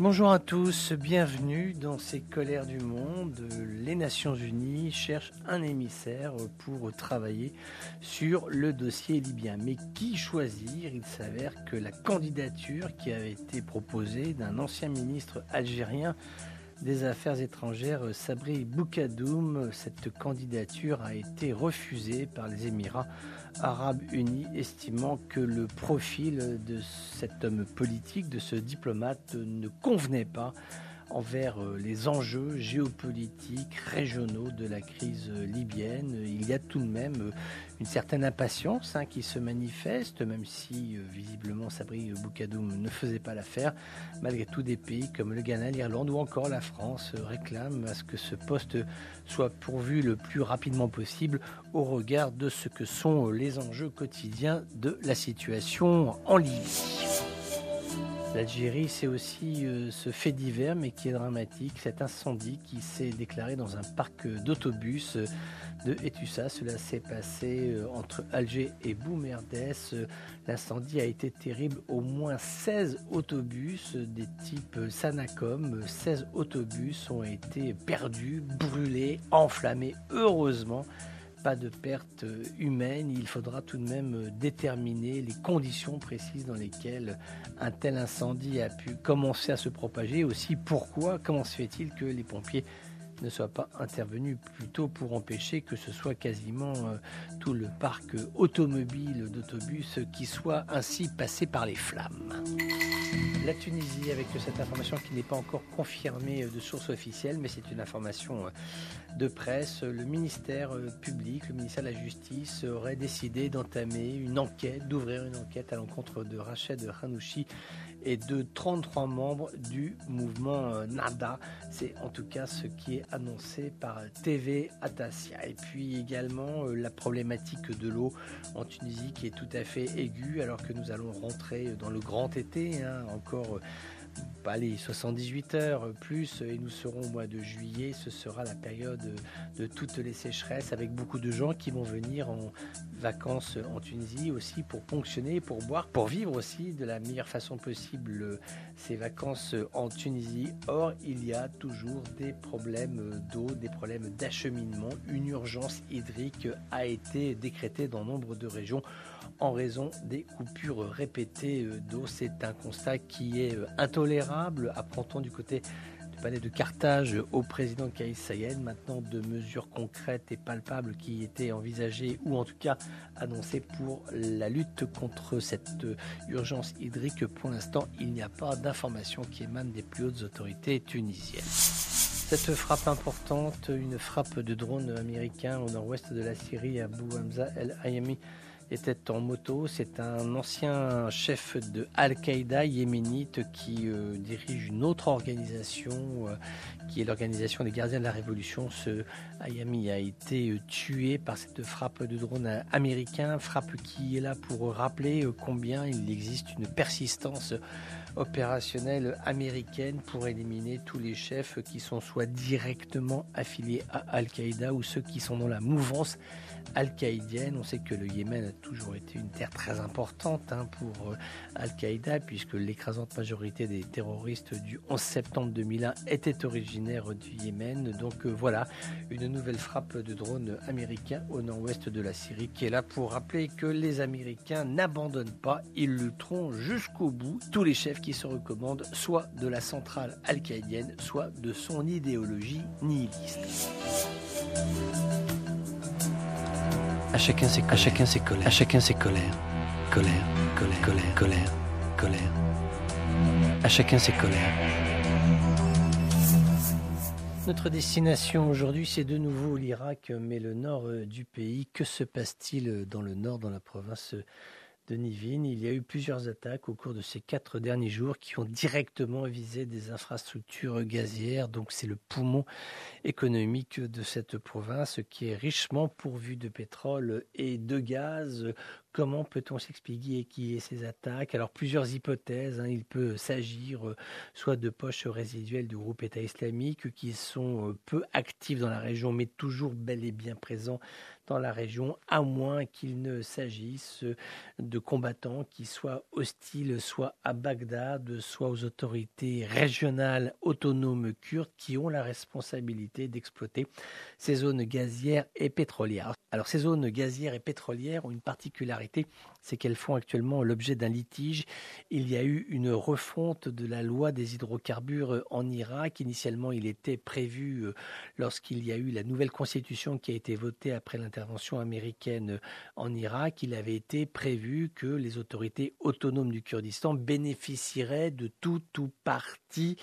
Bonjour à tous, bienvenue dans ces colères du monde. Les Nations Unies cherchent un émissaire pour travailler sur le dossier libyen. Mais qui choisir? Il s'avère que la candidature qui avait été proposée d'un ancien ministre algérien des Affaires étrangères, Sabri Boukadoum, cette candidature a été refusée par les Émirats arabes unis, estimant que le profil de cet homme politique, de ce diplomate, ne convenait pas envers euh, les enjeux géopolitiques régionaux de la crise libyenne. Il y a tout de même euh, une certaine impatience hein, qui se manifeste, même si euh, visiblement Sabri Boukadoum ne faisait pas l'affaire. Malgré tout, des pays comme le Ghana, l'Irlande ou encore la France réclament à ce que ce poste soit pourvu le plus rapidement possible au regard de ce que sont les enjeux quotidiens de la situation en Libye. L'Algérie, c'est aussi euh, ce fait divers, mais qui est dramatique, cet incendie qui s'est déclaré dans un parc d'autobus de Etussa. Cela s'est passé euh, entre Alger et Boumerdès. L'incendie a été terrible. Au moins 16 autobus des types Sanacom, 16 autobus ont été perdus, brûlés, enflammés. Heureusement, pas de perte humaine, il faudra tout de même déterminer les conditions précises dans lesquelles un tel incendie a pu commencer à se propager, aussi pourquoi, comment se fait-il que les pompiers ne soient pas intervenus plus tôt pour empêcher que ce soit quasiment euh, tout le parc automobile d'autobus qui soit ainsi passé par les flammes? La Tunisie, avec cette information qui n'est pas encore confirmée de source officielle, mais c'est une information euh, de presse, le ministère euh, public, le ministère de la Justice aurait décidé d'entamer une enquête, d'ouvrir une enquête à l'encontre de Rached Hanouchi et de 33 membres du mouvement euh, NADA. C'est en tout cas ce qui est annoncé par TV Atassia. Et puis également la problématique de l'eau en Tunisie qui est tout à fait aiguë alors que nous allons rentrer dans le grand été. Hein, encore pas les 78 heures plus et nous serons au mois de juillet. Ce sera la période de toutes les sécheresses avec beaucoup de gens qui vont venir en vacances en Tunisie aussi pour ponctionner, pour boire, pour vivre aussi de la meilleure façon possible ces vacances en Tunisie. Or, il y a toujours des problèmes d'eau, des problèmes d'acheminement. Une urgence hydrique a été décrétée dans nombre de régions en raison des coupures répétées d'eau. C'est un constat qui est euh, intolérable. Apprend-on du côté du palais de Carthage au président Kaïs Sayed maintenant de mesures concrètes et palpables qui étaient envisagées ou en tout cas annoncées pour la lutte contre cette urgence hydrique. Pour l'instant, il n'y a pas d'informations qui émanent des plus hautes autorités tunisiennes. Cette frappe importante, une frappe de drone américain au nord-ouest de la Syrie à Bou Hamza El Ayami était en moto. C'est un ancien chef de Al-Qaïda yéménite qui euh, dirige une autre organisation euh, qui est l'organisation des gardiens de la révolution. Ce Ayami a été euh, tué par cette frappe de drone américain, frappe qui est là pour rappeler combien il existe une persistance opérationnelle américaine pour éliminer tous les chefs qui sont soit directement affiliés à Al-Qaïda ou ceux qui sont dans la mouvance al-qaïdienne. On sait que le Yémen toujours été une terre très importante hein, pour euh, Al-Qaïda, puisque l'écrasante majorité des terroristes du 11 septembre 2001 étaient originaires du Yémen. Donc euh, voilà, une nouvelle frappe de drone américain au nord-ouest de la Syrie qui est là pour rappeler que les Américains n'abandonnent pas, ils lutteront jusqu'au bout. Tous les chefs qui se recommandent, soit de la centrale al-qaïdienne, soit de son idéologie nihiliste. À chacun ses, colères. Colère, colère, colère, colère, colère. À chacun ses colères. Notre destination aujourd'hui, c'est de nouveau l'Irak, mais le nord euh, du pays. Que se passe-t-il dans le nord, dans la province de Nivine. Il y a eu plusieurs attaques au cours de ces quatre derniers jours qui ont directement visé des infrastructures gazières. Donc c'est le poumon économique de cette province qui est richement pourvue de pétrole et de gaz. Comment peut-on s'expliquer qui est ces attaques? Alors plusieurs hypothèses. Hein. Il peut s'agir euh, soit de poches résiduelles du groupe État islamique qui sont euh, peu actifs dans la région mais toujours bel et bien présents dans la région, à moins qu'il ne s'agisse de combattants qui soient hostiles soit à Bagdad, soit aux autorités régionales autonomes kurdes qui ont la responsabilité d'exploiter ces zones gazières et pétrolières. Alors ces zones gazières et pétrolières ont une particularité, c'est qu'elles font actuellement l'objet d'un litige. Il y a eu une refonte de la loi des hydrocarbures en Irak. Initialement, il était prévu, euh, lorsqu'il y a eu la nouvelle constitution qui a été votée après l'intervention américaine en Irak, il avait été prévu que les autorités autonomes du Kurdistan bénéficieraient de tout ou partie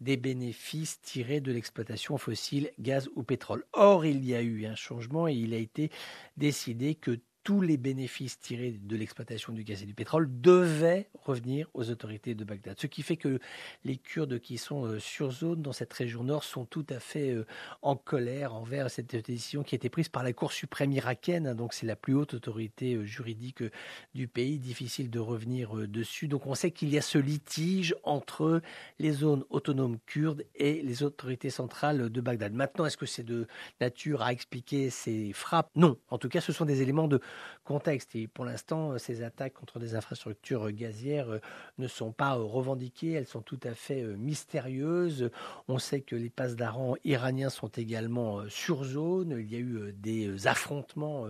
des bénéfices tirés de l'exploitation fossile, gaz ou pétrole. Or, il y a eu un changement et il a été décidé que tous les bénéfices tirés de l'exploitation du gaz et du pétrole devaient revenir aux autorités de Bagdad. Ce qui fait que les Kurdes qui sont euh, sur zone dans cette région nord sont tout à fait euh, en colère envers cette décision qui a été prise par la Cour suprême irakienne. Donc c'est la plus haute autorité euh, juridique du pays. Difficile de revenir dessus. Donc on sait qu'il y a ce litige entre les zones autonomes kurdes et les autorités centrales de Bagdad. Maintenant, est-ce que c'est de nature à expliquer ces frappes? Non. En tout cas, ce sont des éléments de contexte. Et pour l'instant, euh, ces attaques contre des infrastructures euh, gazières euh, ne sont pas revendiquées, elles sont tout à fait mystérieuses. On sait que les passes d'Aran iraniens sont également sur zone. Il y a eu des affrontements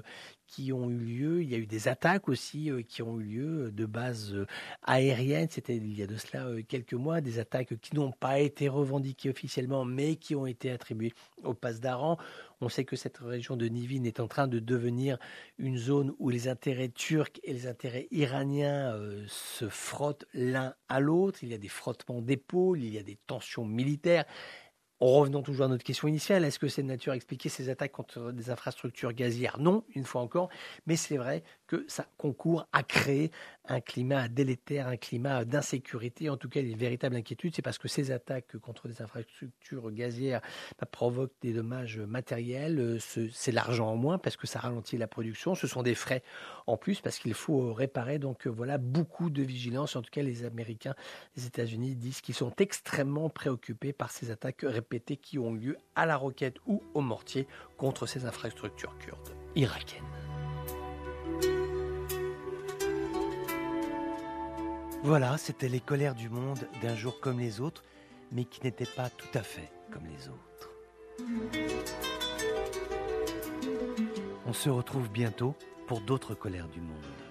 qui ont eu lieu. Il y a eu des attaques aussi qui ont eu lieu de bases aériennes. C'était il y a de cela quelques mois. Des attaques qui n'ont pas été revendiquées officiellement, mais qui ont été attribuées au passe d'Aran. On sait que cette région de Nivin est en train de devenir une zone où les intérêts turcs et les intérêts iraniens euh, se frottent l'un à l'autre. Il y a des frottements d'épaules, il y a des tensions militaires. Revenons toujours à notre question initiale. Est-ce que c'est de nature à expliquer ces attaques contre des infrastructures gazières? Non, une fois encore. Mais c'est vrai que ça concourt à créer un climat délétère, un climat d'insécurité. En tout cas, une véritable inquiétude. C'est parce que ces attaques contre des infrastructures gazières bah, provoquent des dommages matériels. Euh, c'est l'argent en moins parce que ça ralentit la production. Ce sont des frais en plus parce qu'il faut réparer. Donc euh, voilà, beaucoup de vigilance. En tout cas, les Américains, les États-Unis disent qu'ils sont extrêmement préoccupés par ces attaques qui ont lieu à la roquette ou au mortier contre ces infrastructures kurdes irakiennes. Voilà, c'était les colères du monde d'un jour comme les autres, mais qui n'étaient pas tout à fait comme les autres. On se retrouve bientôt pour d'autres colères du monde.